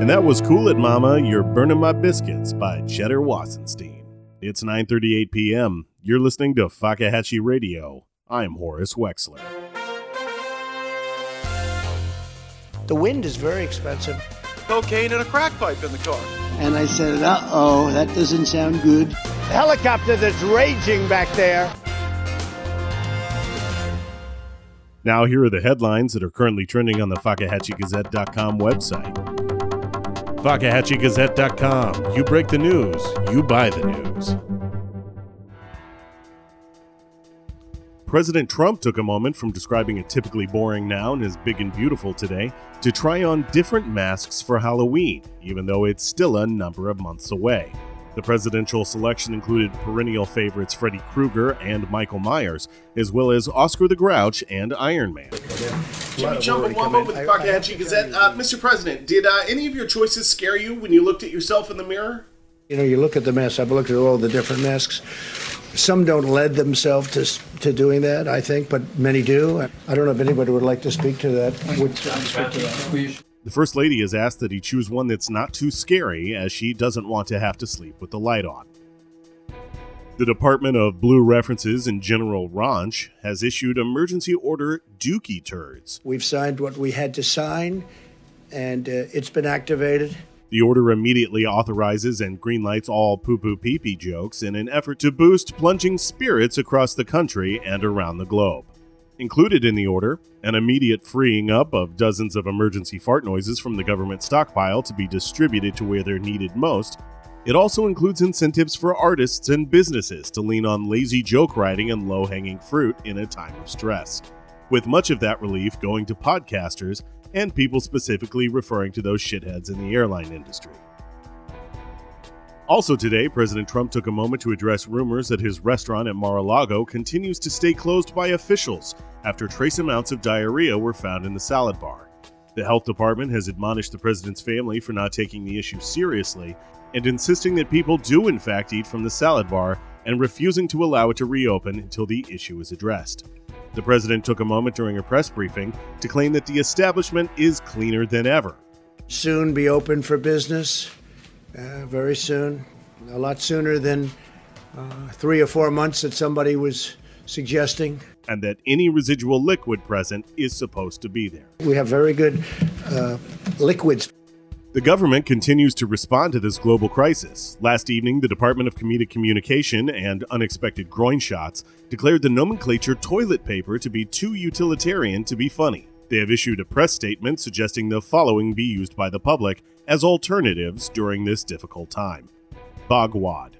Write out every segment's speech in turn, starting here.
And that was Cool It Mama, You're Burning My Biscuits by Cheddar Wassenstein. It's 9.38 p.m. You're listening to Fakahatchee Radio. I'm Horace Wexler. The wind is very expensive. Cocaine and a crack pipe in the car. And I said, uh oh, that doesn't sound good. The helicopter that's raging back there. Now, here are the headlines that are currently trending on the FakahatcheeGazette.com website. FakahatcheeGazette.com. You break the news, you buy the news. President Trump took a moment from describing a typically boring noun as big and beautiful today to try on different masks for Halloween, even though it's still a number of months away. The presidential selection included perennial favorites Freddy Krueger and Michael Myers, as well as Oscar the Grouch and Iron Man. Jimmy Chumbawamba with the Fakahatchee Gazette. Uh, Mr. President, did uh, any of your choices scare you when you looked at yourself in the mirror? You know, you look at the masks. I've looked at all the different masks. Some don't lend themselves to to doing that, I think, but many do. I don't know if anybody would like to speak to that. Would speak to that. The First Lady has asked that he choose one that's not too scary, as she doesn't want to have to sleep with the light on. The Department of Blue References and General Raunch has issued emergency order Dookie Turds. We've signed what we had to sign, and uh, it's been activated. The order immediately authorizes and greenlights all poo poo pee pee jokes in an effort to boost plunging spirits across the country and around the globe. Included in the order, an immediate freeing up of dozens of emergency fart noises from the government stockpile to be distributed to where they're needed most. It also includes incentives for artists and businesses to lean on lazy joke writing and low hanging fruit in a time of stress, with much of that relief going to podcasters and people specifically referring to those shitheads in the airline industry. Also today, President Trump took a moment to address rumors that his restaurant at Mar-a-Lago continues to stay closed by officials after trace amounts of diarrhea were found in the salad bar. The health department has admonished the president's family for not taking the issue seriously and insisting that people do in fact eat from the salad bar and refusing to allow it to reopen until the issue is addressed. The president took a moment during a press briefing to claim that the establishment is cleaner than ever. Soon be open for business, uh, very soon, a lot sooner than uh, three or four months that somebody was suggesting. And that any residual liquid present is supposed to be there. We have very good uh, liquids. The government continues to respond to this global crisis. Last evening, the Department of Comedic Communication and Unexpected Groin Shots declared the nomenclature toilet paper to be too utilitarian to be funny. They have issued a press statement suggesting the following be used by the public as alternatives during this difficult time bogwad,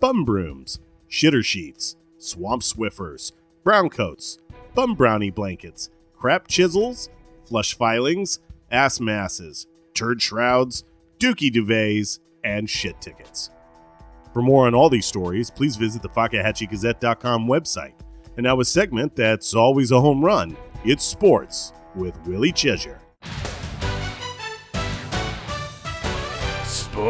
bum brooms, shitter sheets, swamp swiffers, brown coats, bum brownie blankets, crap chisels, flush filings, ass masses, turd shrouds, dookie duvets, and shit tickets. For more on all these stories, please visit the FakahatcheeGazette.com website. And now a segment that's always a home run. It's sports with Willie Cheshire. Sports.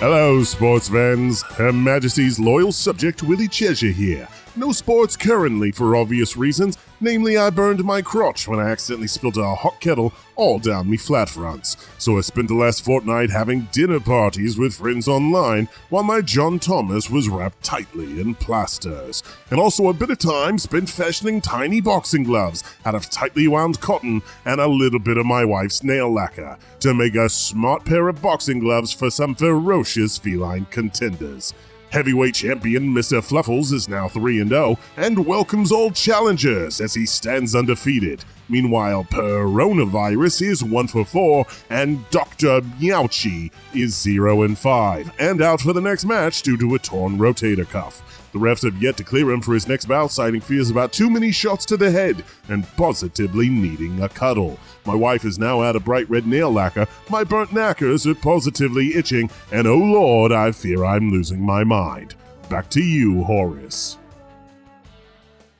Hello, sports fans. Her Majesty's loyal subject Willie Cheshire here. No sports currently for obvious reasons, namely I burned my crotch when I accidentally spilled a hot kettle all down me flat fronts. So I spent the last fortnight having dinner parties with friends online while my John Thomas was wrapped tightly in plasters. And also a bit of time spent fashioning tiny boxing gloves out of tightly wound cotton and a little bit of my wife's nail lacquer to make a smart pair of boxing gloves for some ferocious feline contenders. Heavyweight champion Mr. Fluffles is now 3 0 and welcomes all challengers as he stands undefeated. Meanwhile, Coronavirus is 1 for 4 and Dr. Meowchi is 0 and 5 and out for the next match due to a torn rotator cuff. The refs have yet to clear him for his next bout, citing fears about too many shots to the head and positively needing a cuddle. My wife is now out of bright red nail lacquer, my burnt knackers are positively itching, and oh lord, I fear I'm losing my mind. Back to you, Horace.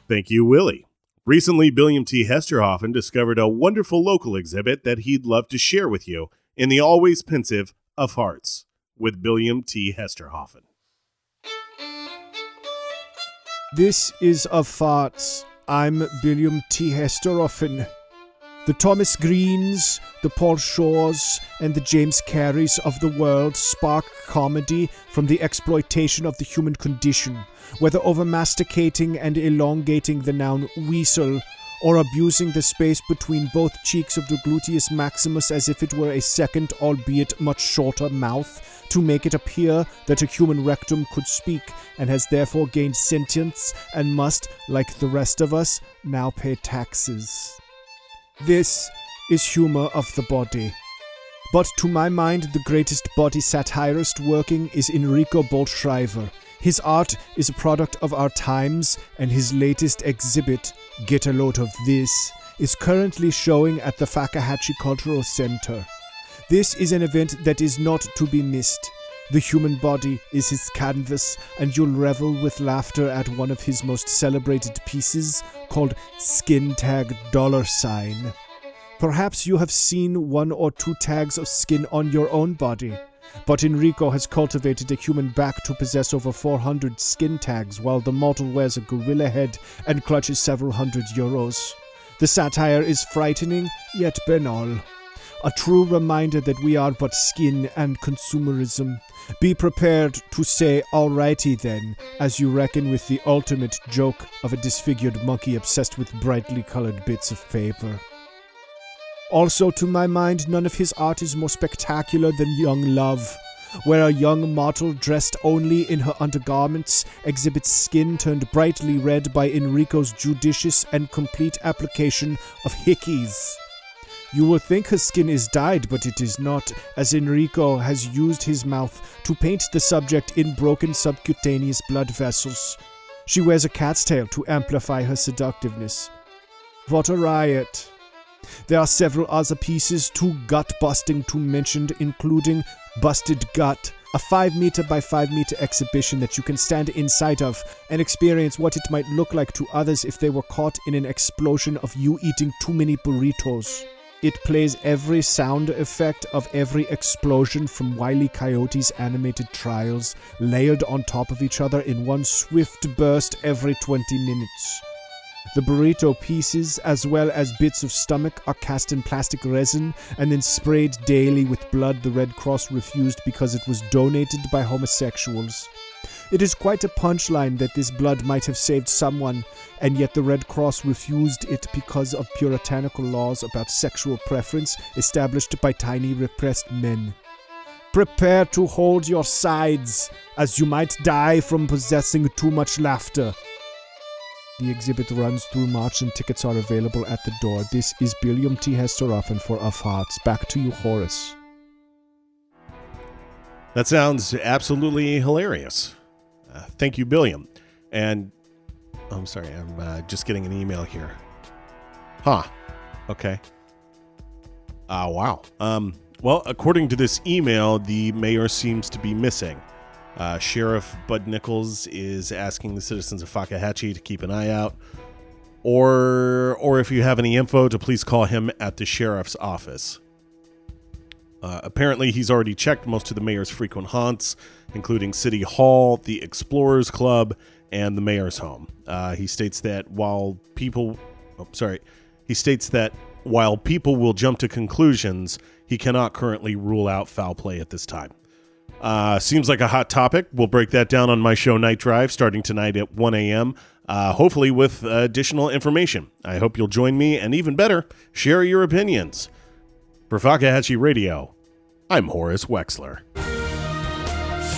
Thank you, Willie. Recently, Billiam T. Hesterhoffen discovered a wonderful local exhibit that he'd love to share with you in the always pensive of Hearts with Billiam T. Hesterhoffen. This is of farts. I'm William T. Hesteroffen. The Thomas Greens, the Paul Shores, and the James Carreys of the world spark comedy from the exploitation of the human condition, whether over masticating and elongating the noun weasel or abusing the space between both cheeks of the gluteus maximus as if it were a second, albeit much shorter, mouth, to make it appear that a human rectum could speak, and has therefore gained sentience, and must, like the rest of us, now pay taxes. This is humor of the body. But to my mind, the greatest body satirist working is Enrico Boltschreiber. His art is a product of our times, and his latest exhibit, Get a Load of This, is currently showing at the Fakahatchee Cultural Center. This is an event that is not to be missed. The human body is his canvas, and you'll revel with laughter at one of his most celebrated pieces called Skin Tag Dollar Sign. Perhaps you have seen one or two tags of skin on your own body, but Enrico has cultivated a human back to possess over 400 skin tags, while the model wears a gorilla head and clutches several hundred euros. The satire is frightening, yet banal. A true reminder that we are but skin and consumerism. Be prepared to say alrighty then, as you reckon with the ultimate joke of a disfigured monkey obsessed with brightly colored bits of paper. Also, to my mind, none of his art is more spectacular than Young Love, where a young model dressed only in her undergarments exhibits skin turned brightly red by Enrico's judicious and complete application of hickeys. You will think her skin is dyed, but it is not, as Enrico has used his mouth to paint the subject in broken subcutaneous blood vessels. She wears a cat's tail to amplify her seductiveness. What a riot! There are several other pieces too gut busting to mention, including Busted Gut, a 5 meter by 5 meter exhibition that you can stand inside of and experience what it might look like to others if they were caught in an explosion of you eating too many burritos. It plays every sound effect of every explosion from Wile E. Coyote's animated trials, layered on top of each other in one swift burst every 20 minutes. The burrito pieces, as well as bits of stomach, are cast in plastic resin and then sprayed daily with blood the Red Cross refused because it was donated by homosexuals. It is quite a punchline that this blood might have saved someone, and yet the Red Cross refused it because of puritanical laws about sexual preference established by tiny repressed men. Prepare to hold your sides, as you might die from possessing too much laughter. The exhibit runs through March and tickets are available at the door. This is Billiam T. Hesteroffen for Of Hearts. Back to you, Horace. That sounds absolutely hilarious. Uh, thank you, Billiam. And oh, I'm sorry, I'm uh, just getting an email here. Huh. Okay. Ah, uh, wow. Um, well, according to this email, the mayor seems to be missing. Uh, Sheriff Bud Nichols is asking the citizens of Fakahatchee to keep an eye out, or or if you have any info, to please call him at the sheriff's office. Uh, apparently, he's already checked most of the mayor's frequent haunts, including City Hall, the Explorers Club, and the mayor's home. Uh, he states that while people, oh, sorry, he states that while people will jump to conclusions, he cannot currently rule out foul play at this time. Uh, seems like a hot topic. We'll break that down on my show Night Drive starting tonight at 1 a.m. Uh, hopefully, with additional information. I hope you'll join me, and even better, share your opinions. For Fakahatchee Radio, I'm Horace Wexler.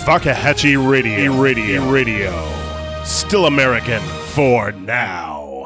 Fakahatchee Radio. Radio. Radio. Still American for now.